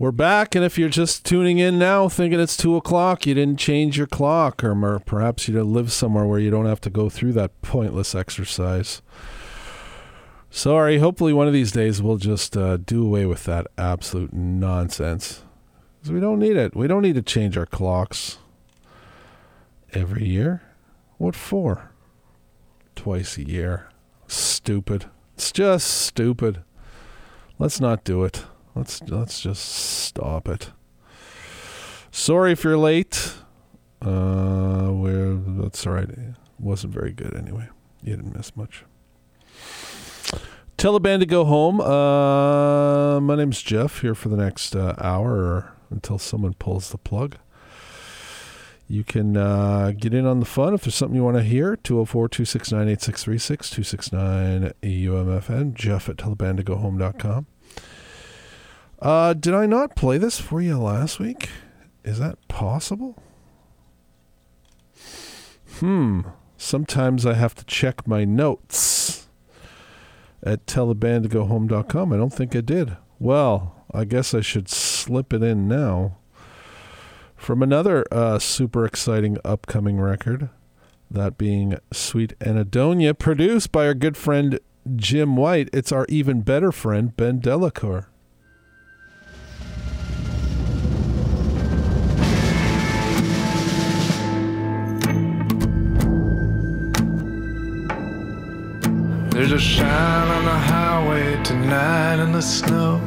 We're back, and if you're just tuning in now thinking it's 2 o'clock, you didn't change your clock, or perhaps you live somewhere where you don't have to go through that pointless exercise. Sorry, hopefully one of these days we'll just uh, do away with that absolute nonsense. 'Cause we don't need it. We don't need to change our clocks every year. What for? Twice a year. Stupid. It's just stupid. Let's not do it. Let's let's just stop it. Sorry if you're late. Uh, we're that's all right. It wasn't very good anyway. You didn't miss much. Tell the band to go home. Uh, my name's Jeff here for the next uh, hour until someone pulls the plug. You can uh, get in on the fun if there's something you want to hear. 204 269 8636 269 UMFM. Jeff at tellthebandtogohome.com. Uh, did I not play this for you last week? Is that possible? Hmm. Sometimes I have to check my notes at tellthebandtogohome.com. I don't think I did. Well, I guess I should slip it in now. From another uh, super exciting upcoming record, that being Sweet Anhedonia, produced by our good friend Jim White. It's our even better friend, Ben de la Cour. There's a shine on the highway tonight in the snow.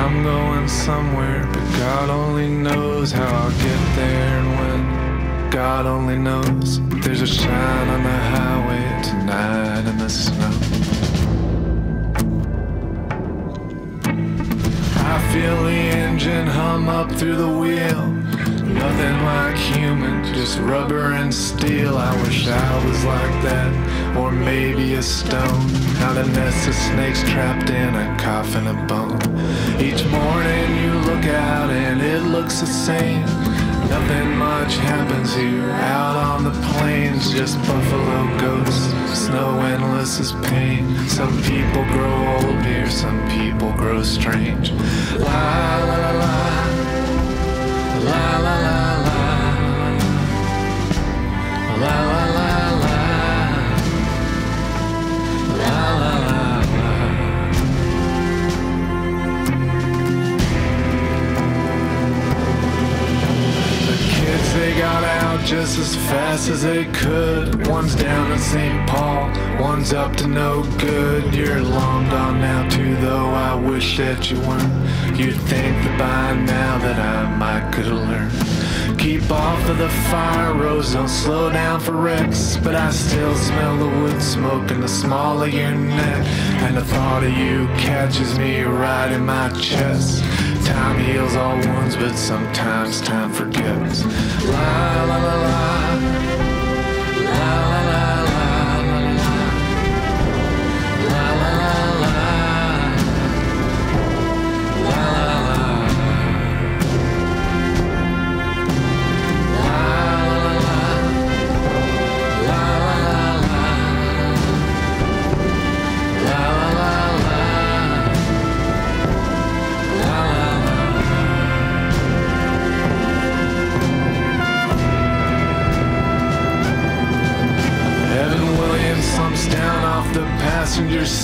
I'm going somewhere, but God only knows how I'll get there and when. God only knows. There's a shine on the highway tonight in the snow. I feel the engine hum up through the wheel. Nothing like human, just rubber and steel. I wish I was like that, or maybe a stone. Not a nest of snakes trapped in a coffin of bone. Each morning you look out and it looks the same. Nothing much happens here out on the plains, just buffalo ghosts. Snow endless as pain. Some people grow old here, some people grow strange. La la. La la la la. Just as fast as they could. One's down in St. Paul, one's up to no good. You're long gone now too, though I wish that you weren't. You'd think that by now that I might could have learned. Keep off of the fire roads, don't slow down for wrecks. But I still smell the wood smoke in the small of your neck. And the thought of you catches me right in my chest. Time heals all wounds, but sometimes time forgets. La la la. La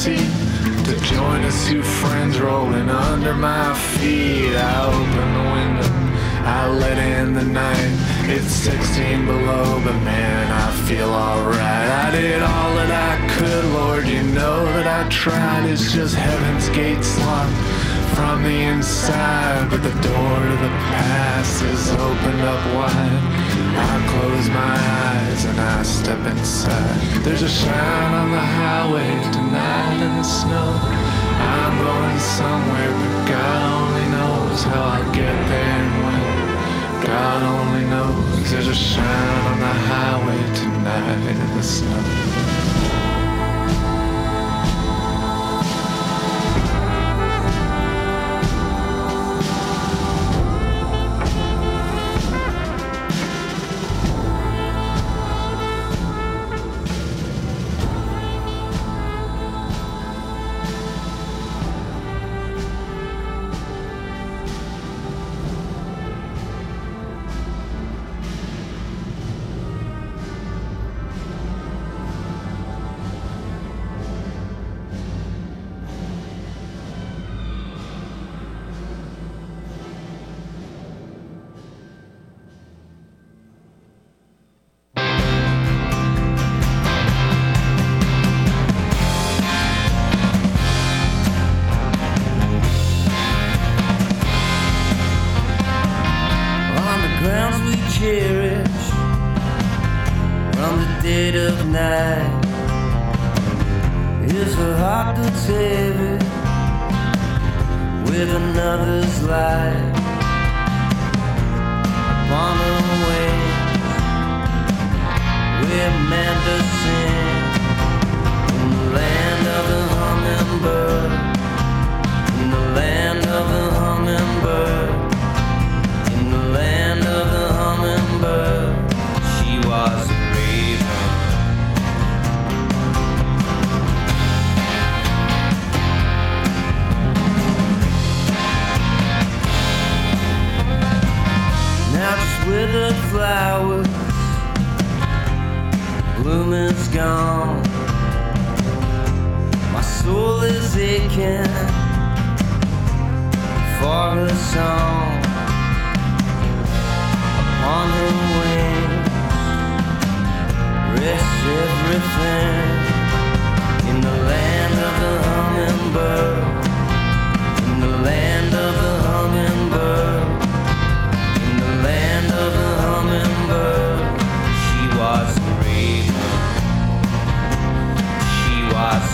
to join us two friends rolling under my feet. I open the window, I let in the night. It's 16 below, but man, I feel alright. I did all that I could, Lord, you know that I tried. It's just heaven's gates locked from the inside, but the door to the past is opened up wide. I close my eyes and I step inside. There's a shine on the highway tonight in the snow. I'm going somewhere, but God only knows how I'll get there and when. God only knows there's a shine on the highway tonight in the snow. Cherish from the dead of night. Is a heart that's heavy with another's life upon wings. We're meant to sing in the land of the hummingbird, in the land of the hummingbird, withered flowers, bloom is gone. My soul is aching for her song. Upon her wings rests everything in the land of the hummingbird. In the land she was a raven. She was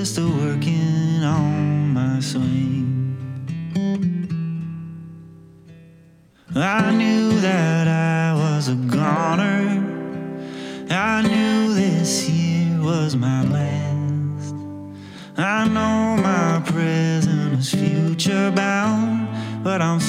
just a working on my swing. I knew that I was a goner. I knew this year was my last. I know my present is future bound, but I'm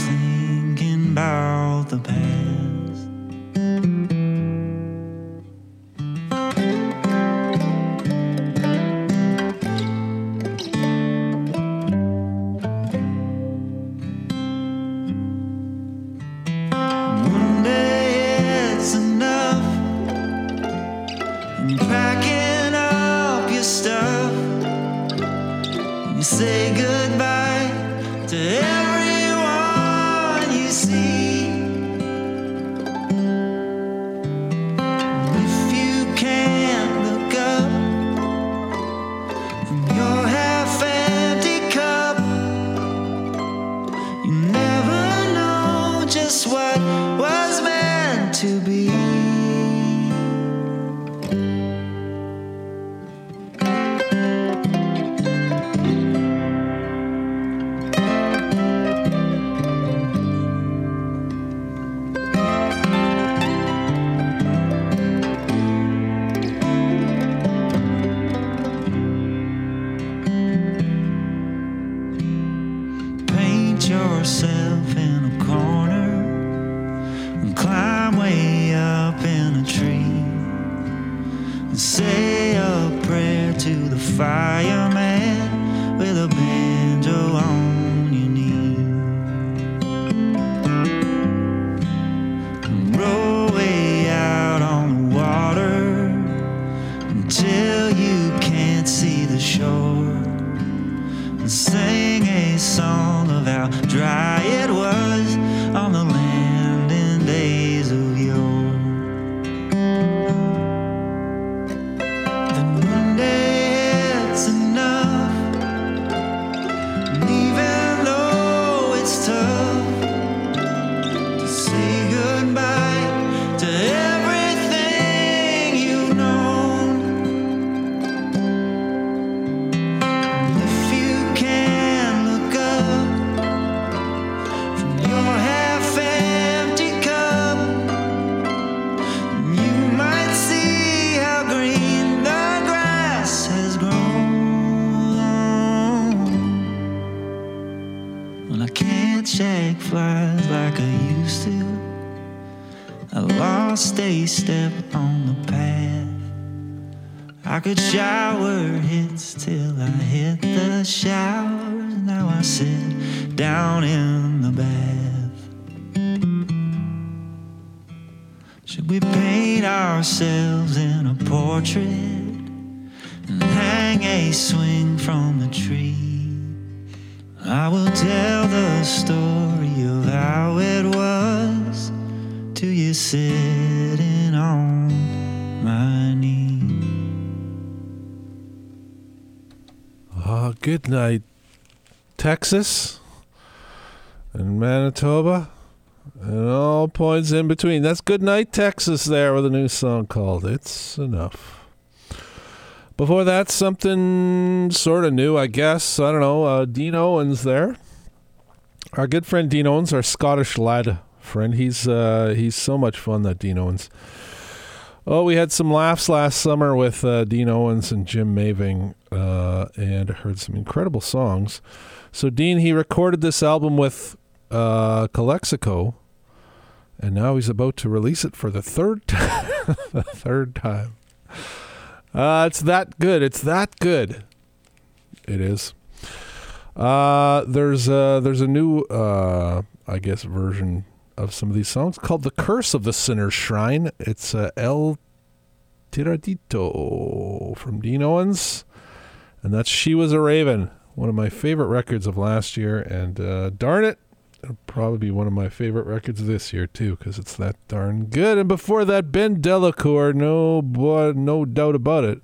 Texas and Manitoba and all points in between. That's Good Night, Texas, there with a new song called It's Enough. Before that, something sort of new, I guess. I don't know. Uh, Dean Owens there. Our good friend Dean Owens, our Scottish lad friend. He's uh, he's so much fun, that Dean Owens. Oh, we had some laughs last summer with uh, Dean Owens and Jim Maving, uh, and heard some incredible songs. So Dean, he recorded this album with uh, Calexico, and now he's about to release it for the third time. the third time. Uh, it's that good. It's that good. It is. Uh, there's a, there's a new, uh, I guess, version of some of these songs called "The Curse of the Sinner's Shrine." It's uh, El Tiradito from Dean Owens, and that's "She Was a Raven," one of my favorite records of last year, and uh, darn it, it'll probably be one of my favorite records this year too, because it's that darn good. And before that, Ben de la Cour, no boy, no doubt about it.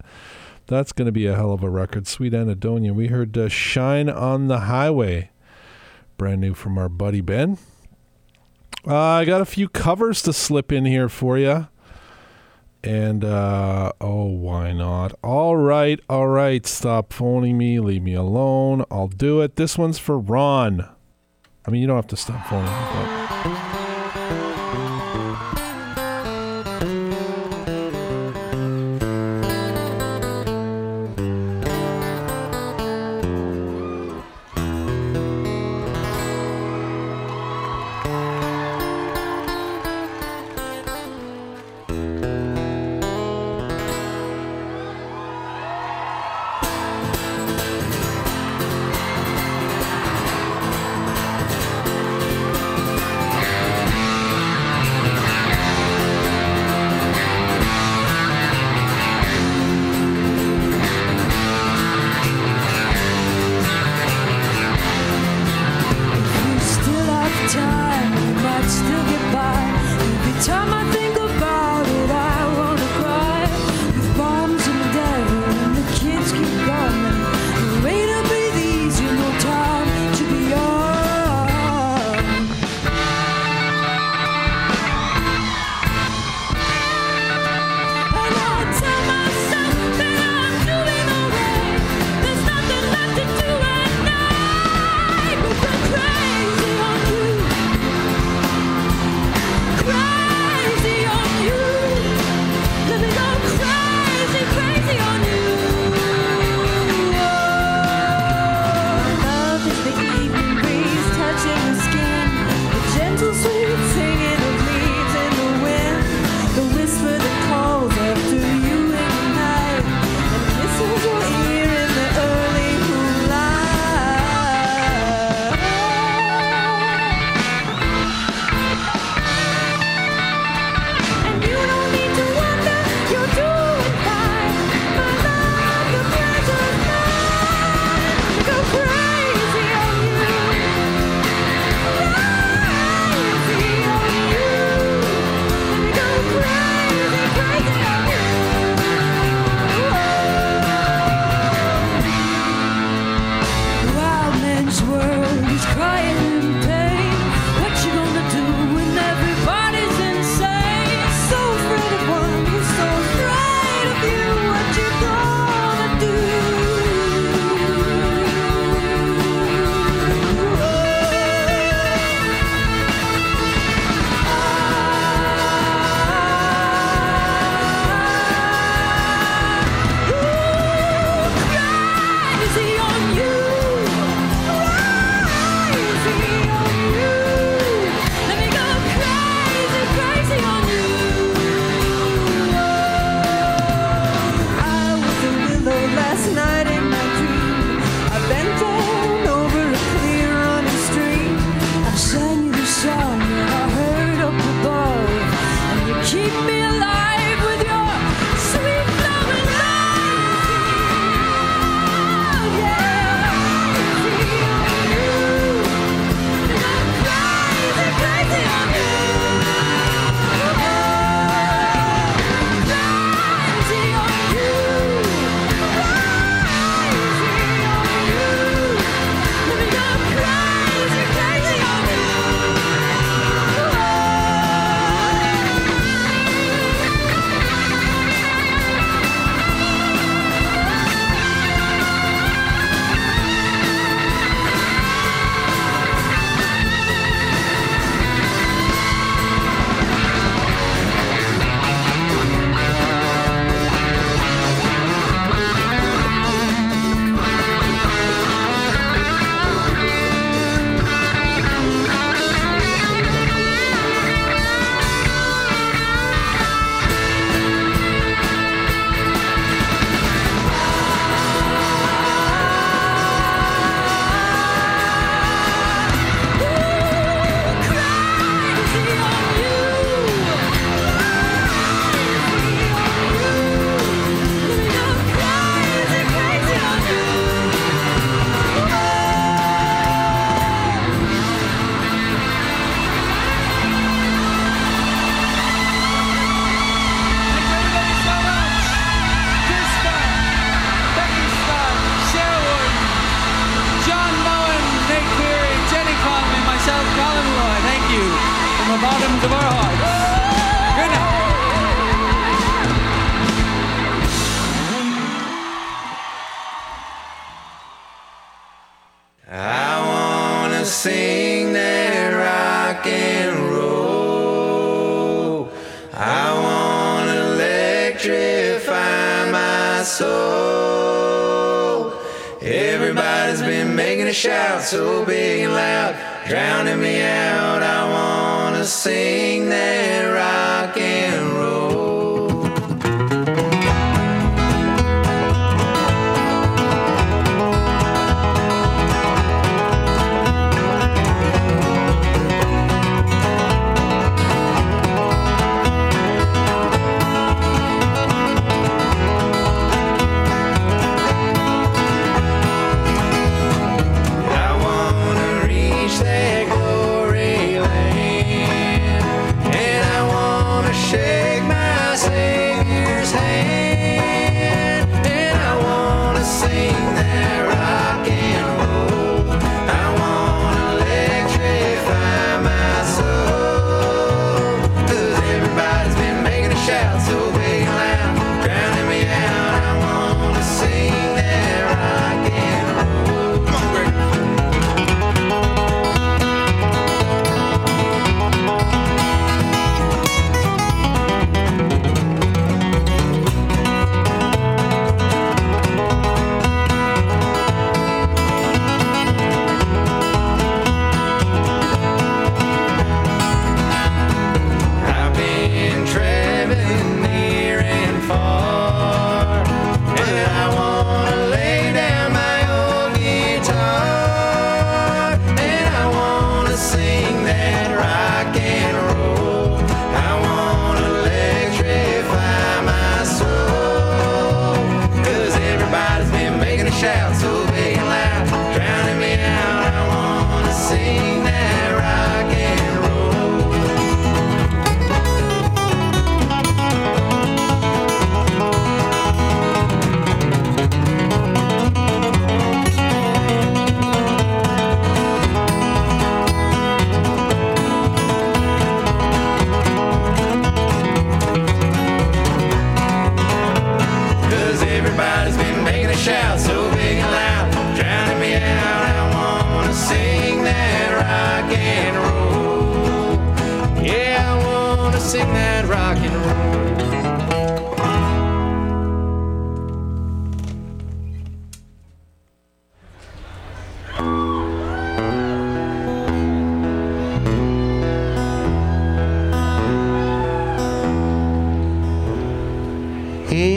That's going to be a hell of a record. Sweet Anhedonia. We heard uh, Shine on the Highway, brand new from our buddy Ben. Uh, I got a few covers to slip in here for you. And, uh, oh, why not? All right, all right. Stop phoning me. Leave me alone. I'll do it. This one's for Ron. I mean, you don't have to stop phoning me, but.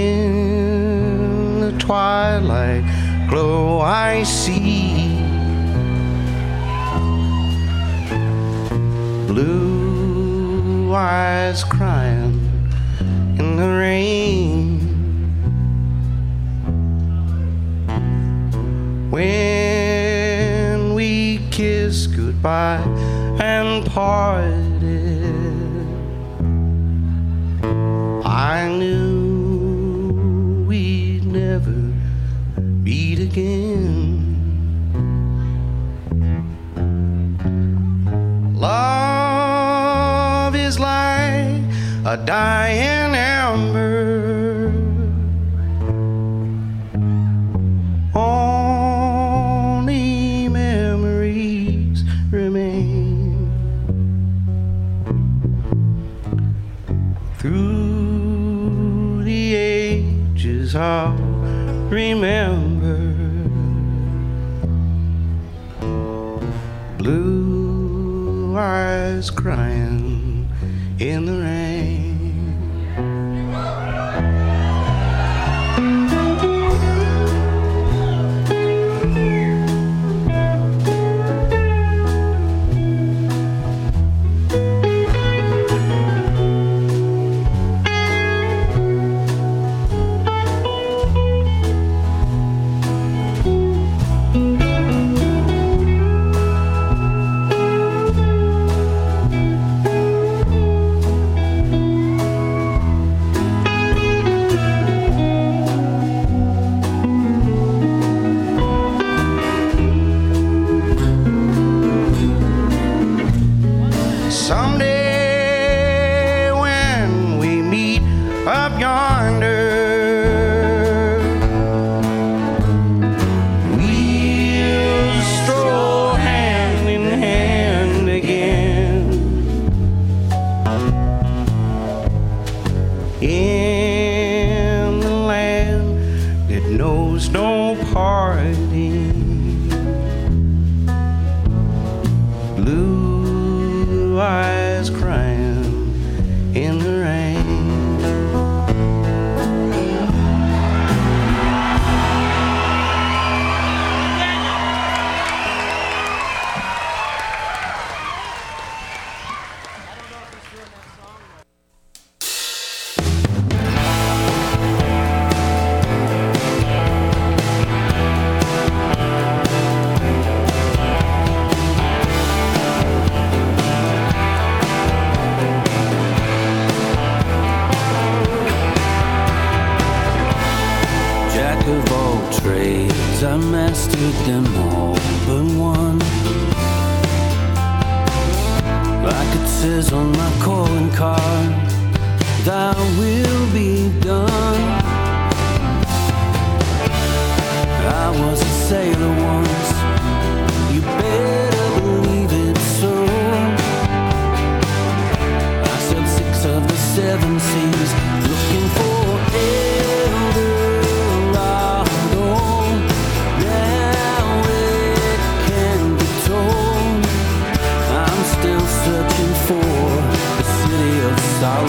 in the twilight glow I see. Blue eyes crying in the rain. When we kiss goodbye and parted I knew meet again. Love is like a dying ember.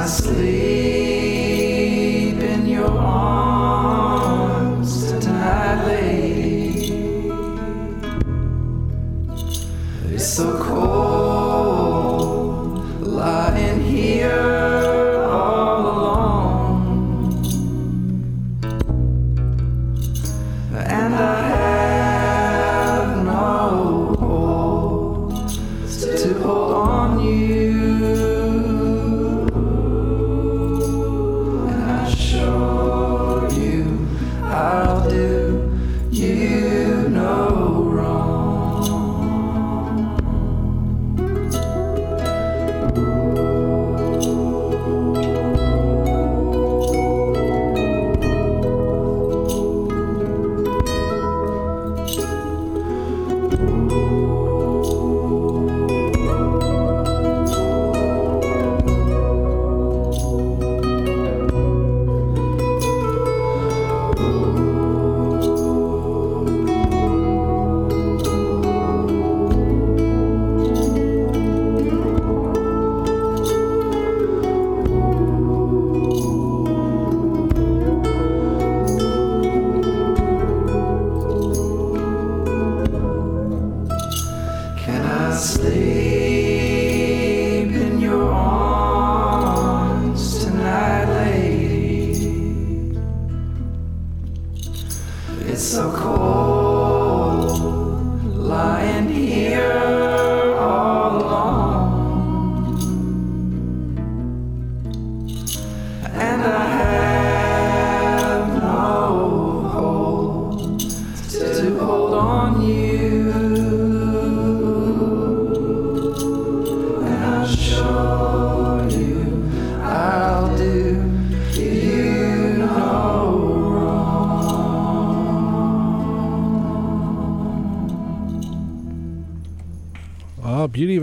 I sleep.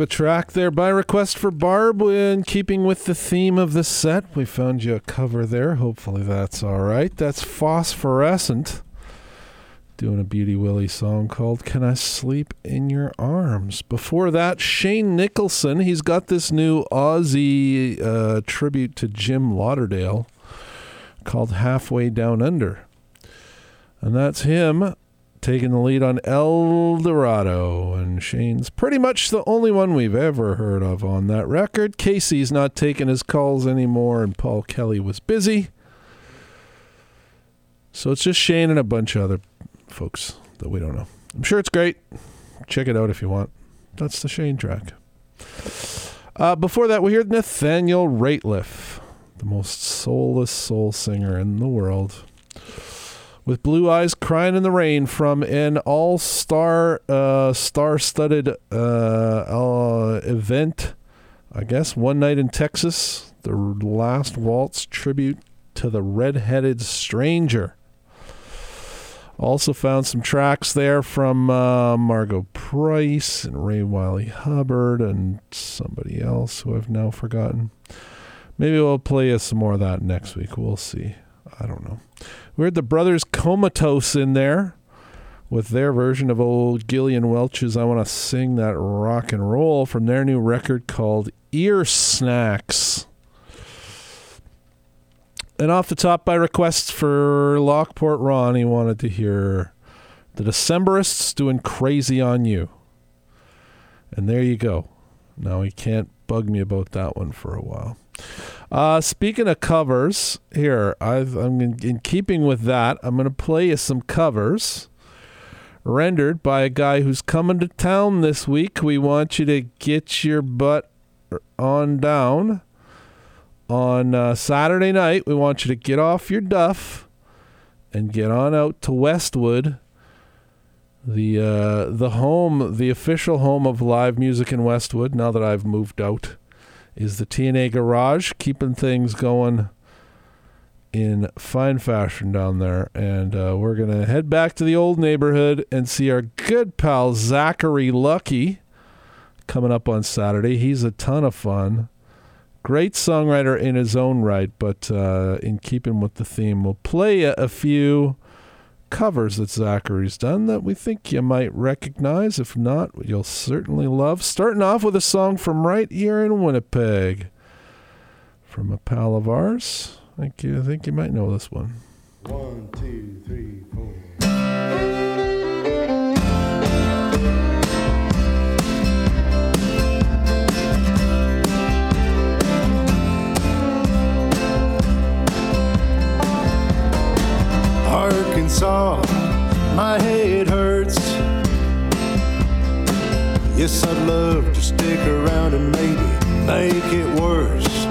A track there by request for Barb. In keeping with the theme of the set, we found you a cover there. Hopefully that's all right. That's Phosphorescent doing a Beauty Willie song called Can I Sleep in Your Arms? Before that, Shane Nicholson. He's got this new Aussie uh, tribute to Jim Lauderdale called Halfway Down Under. And that's him taking the lead on El Dorado. And Shane's pretty much the only one we've ever heard of on that record. Kasey's not taking his calls anymore, and Paul Kelly was busy. So it's just Shane and a bunch of other folks that we don't know. I'm sure it's great. Check it out if you want. That's the Shane track. Uh, before that, we heard Nathaniel Rateliff, the most soulless soul singer in the world with Blue Eyes Crying in the Rain from an all star, uh, star studded uh, uh, event, I guess, one night in Texas, the last waltz tribute to the redheaded stranger. Also found some tracks there from uh, Margo Price and Ray Wylie Hubbard and somebody else who I've now forgotten. Maybe we'll play some more of that next week. We'll see. I don't know. We heard the Brothers Comatose in there with their version of old Gillian Welch's I Want to Sing That Rock and Roll from their new record called Ear Snacks. And off the top, by request for Lockport Ron, he wanted to hear the Decemberists doing Crazy on You. And there you go. Now he can't bug me about that one for a while. Uh, speaking of covers, here I've, I'm in, in keeping with that. I'm going to play you some covers rendered by a guy who's coming to town this week. We want you to get your butt on down on uh, Saturday night. We want you to get off your duff and get on out to Westwood, the uh, the home, the official home of live music in Westwood. Now that I've moved out is the TNA Garage, keeping things going in fine fashion down there. And uh, we're going to head back to the old neighborhood and see our good pal Zachary Lucky coming up on Saturday. He's a ton of fun. Great songwriter in his own right, but uh, in keeping with the theme, we'll play a, a few covers that Zachary's done that we think you might recognize. If not, you'll certainly love. Starting off with a song from right here in Winnipeg from a pal of ours. I think you, I think you might know this one. One, two, three, four. Arkansas, my head hurts. Yes, I'd love to stick around and maybe make it worse.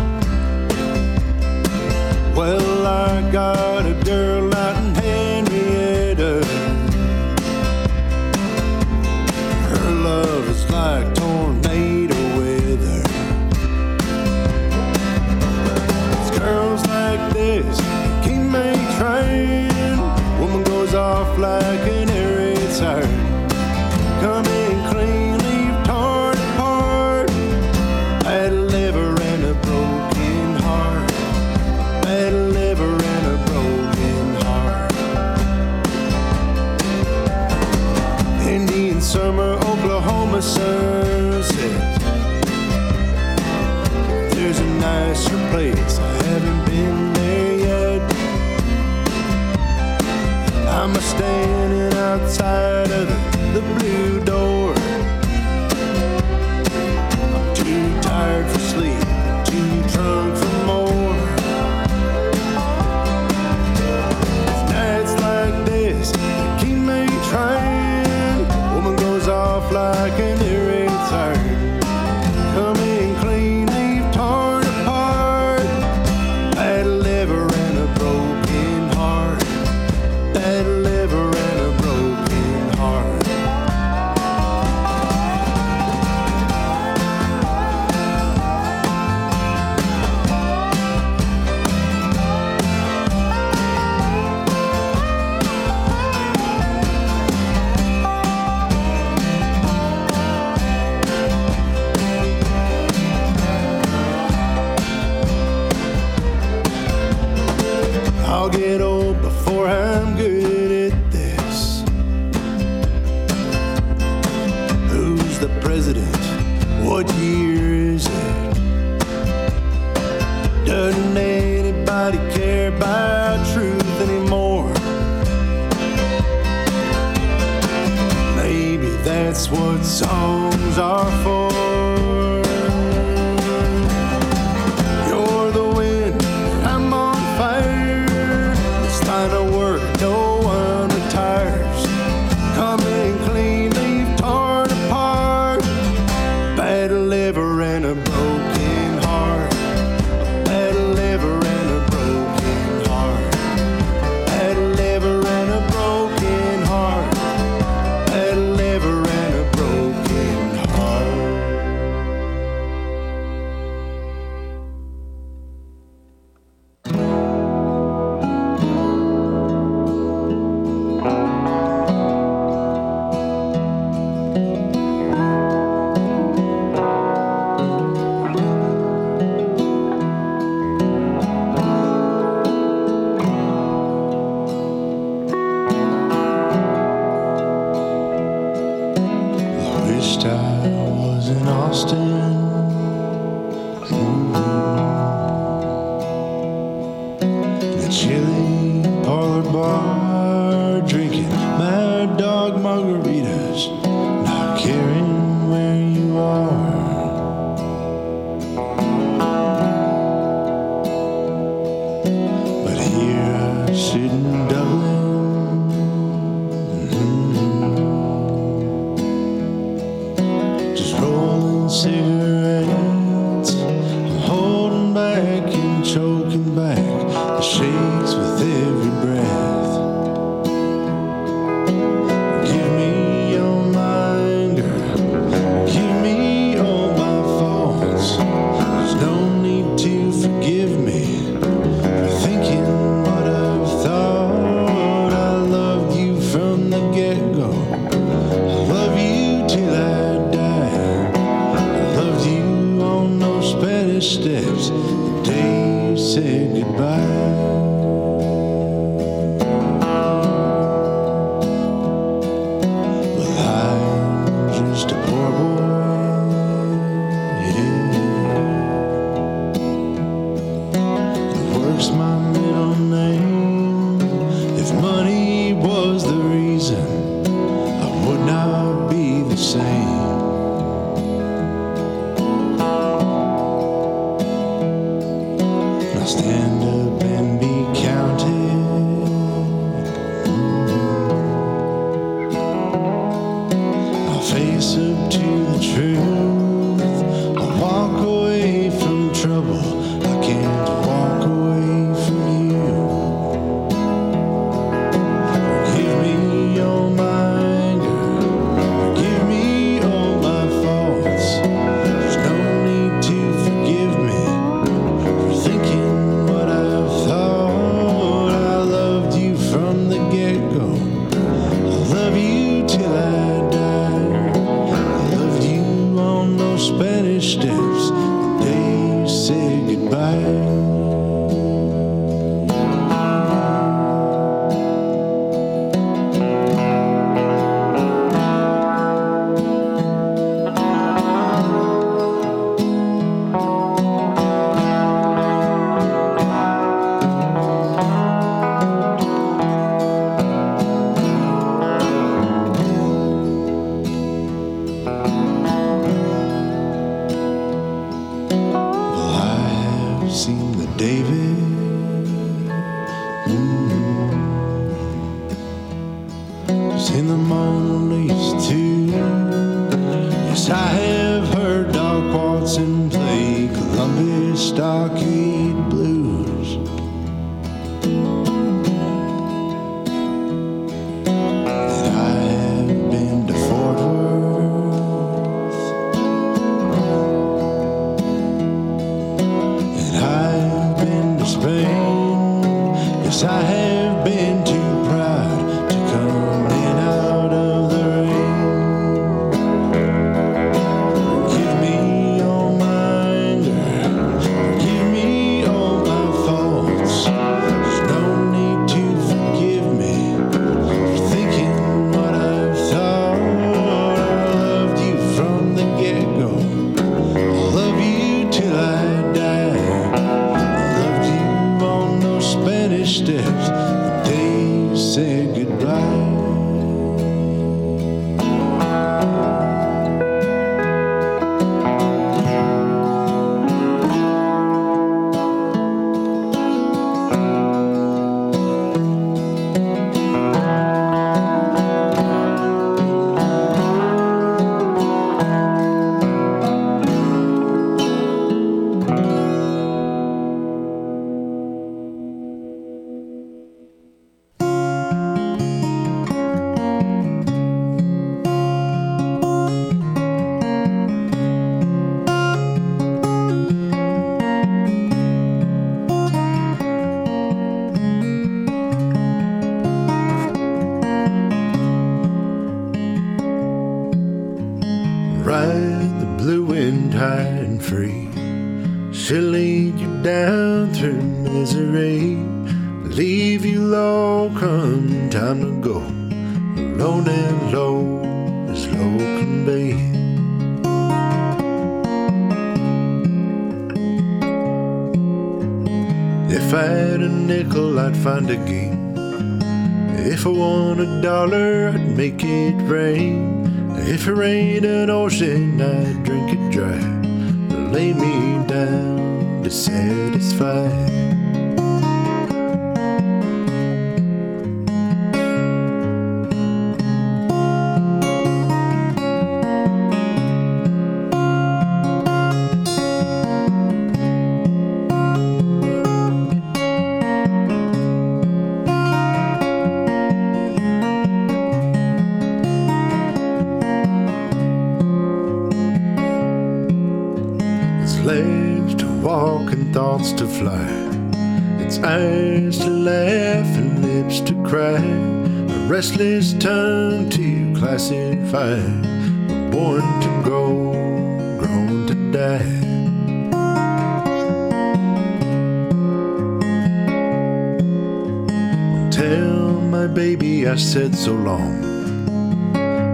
My baby I said so long.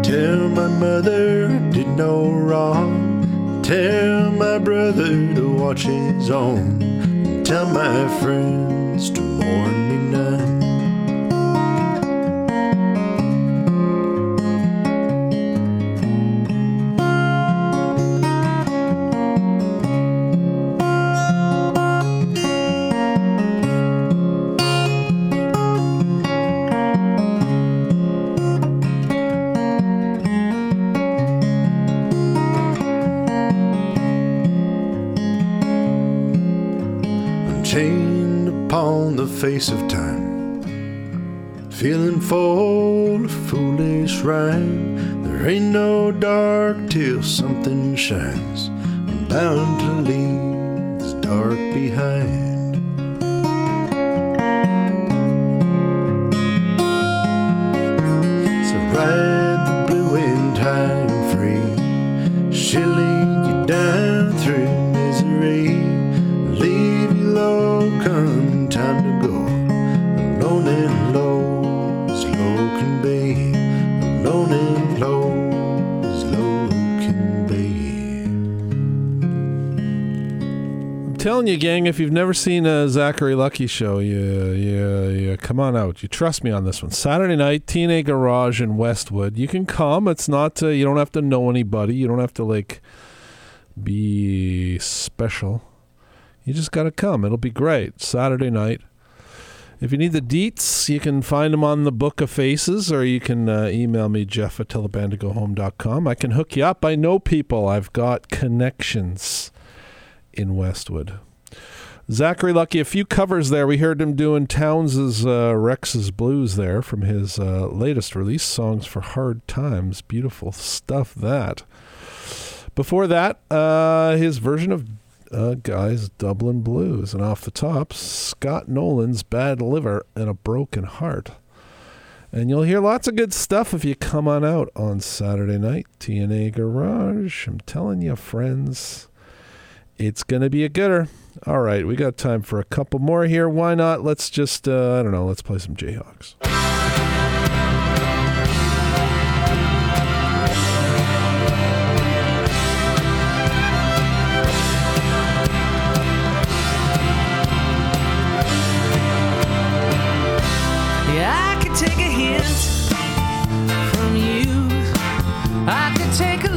Tell my mother I did no wrong. Tell my brother to watch his own. Tell my friends face of time, feeling full of foolish rhyme. There ain't no dark till something shines. I'm bound to leave this dark behind. You, gang, if you've never seen a Zachary Lucky show, you, you, you come on out. You trust me on this one. Saturday night, TNA Garage in Westwood. You can come. It's not. Uh, you don't have to know anybody. You don't have to like be special. You just got to come. It'll be great. Saturday night. If you need the deets, you can find them on the Book of Faces, or you can uh, email me, Jeff at tellthebandtogohome.com. I can hook you up. I know people. I've got connections in Westwood. Zachary Lucky, a few covers there. We heard him doing Townes's uh, Rex's Blues there from his uh, latest release, Songs for Hard Times. Beautiful stuff, that. Before that, uh, his version of uh, Guy's Dublin Blues. And off the top, Scott Nolan's Bad Liver and a Broken Heart. And you'll hear lots of good stuff if you come on out on Saturday night. TNA Garage. I'm telling you, friends, it's going to be a gooder. All right, we got time for a couple more here. Why not? Let's just, uh, I don't know, let's play some Jayhawks. Yeah, I could take a hint from you. I could take a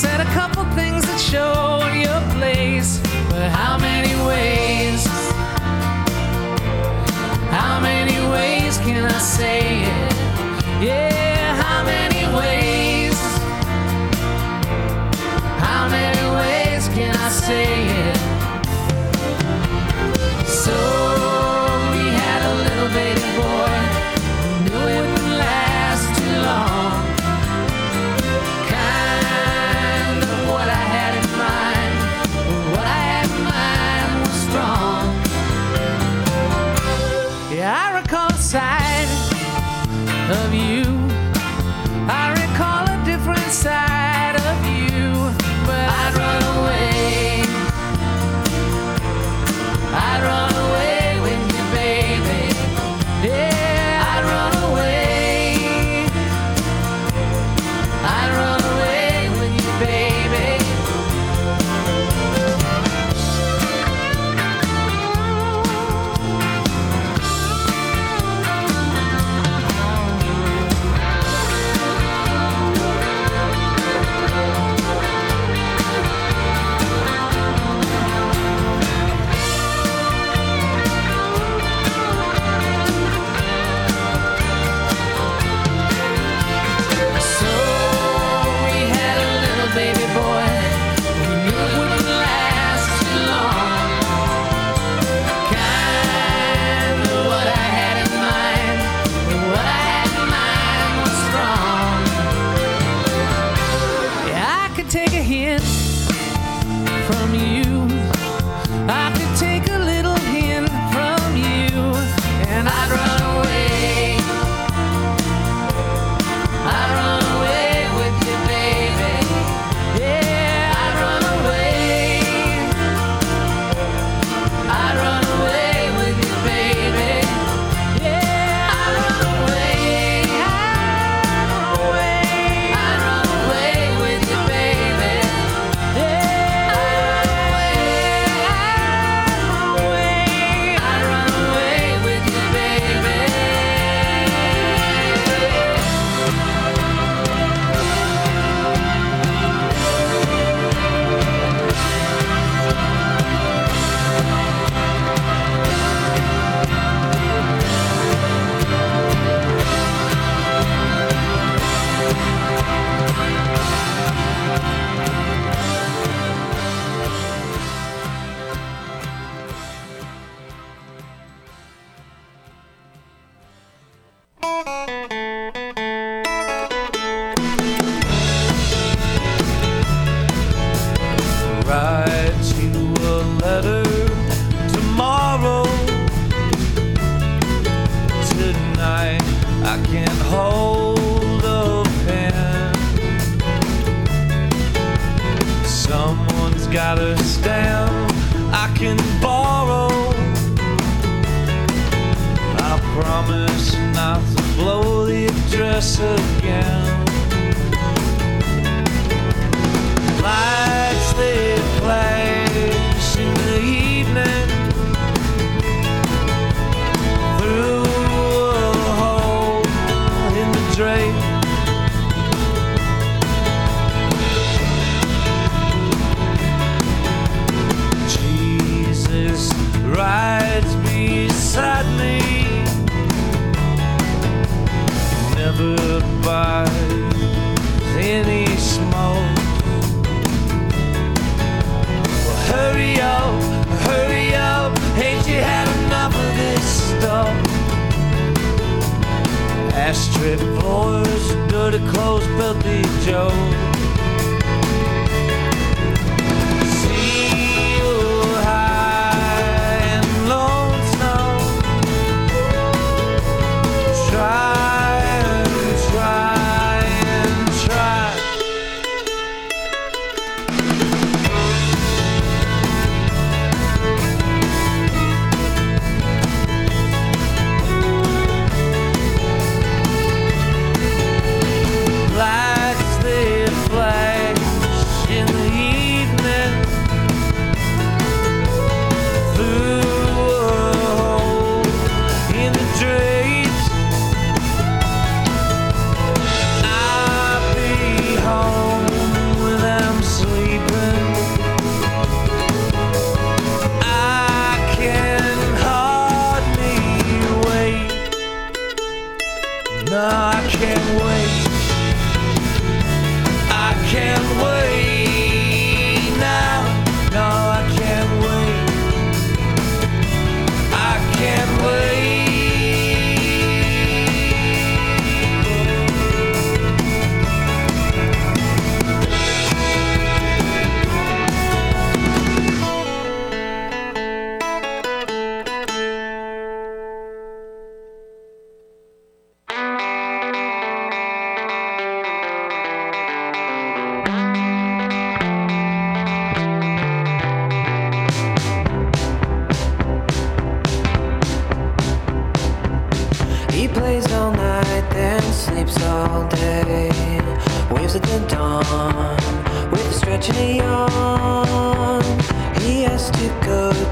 said a couple things that showed your place, but how many ways? How many ways can I say it? Yeah, how many ways? How many ways can I say it? Joe.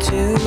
To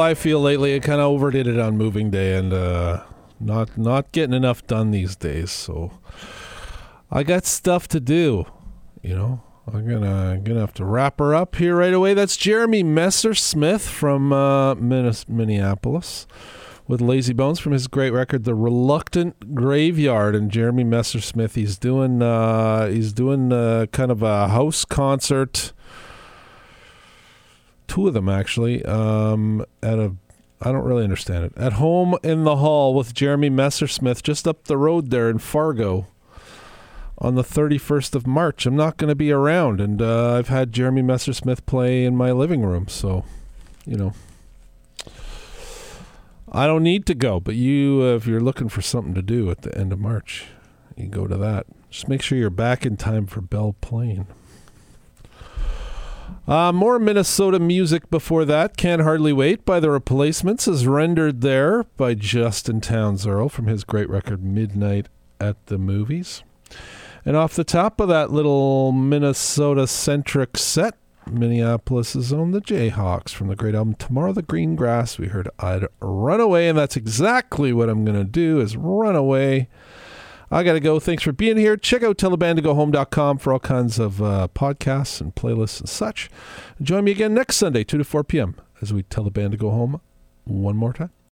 I feel lately. I kind of overdid it on moving day and uh, not not getting enough done these days. So I got stuff to do. You know, I'm gonna gonna have to wrap her up here right away. That's Jeremy Messersmith from uh, Minneapolis with Lazy Bones from his great record, The Reluctant Graveyard. And Jeremy Messersmith, he's doing uh, he's doing uh, kind of a house concert two of them actually um, at a I don't really understand it. At home in the hall with Jeremy Messersmith just up the road there in Fargo on the 31st of March. I'm not going to be around and uh, I've had Jeremy Messersmith play in my living room, so you know I don't need to go, but you uh, if you're looking for something to do at the end of March, you go to that. Just make sure you're back in time for Belle Plaine. Uh, more Minnesota music before that. Can't Hardly Wait by The Replacements is rendered there by Justin Townes Earle from his great record Midnight at the Movies. And off the top of that little Minnesota centric set, Minneapolis' own the Jayhawks from the great album Tomorrow the Green Grass. We heard I'd run away, and that's exactly what I'm going to do is run away. I got to go. Thanks for being here. Check out tellthebandtogohome.com for all kinds of uh, podcasts and playlists and such. Join me again next Sunday, 2 to 4 p.m., as we tell the band to go home one more time.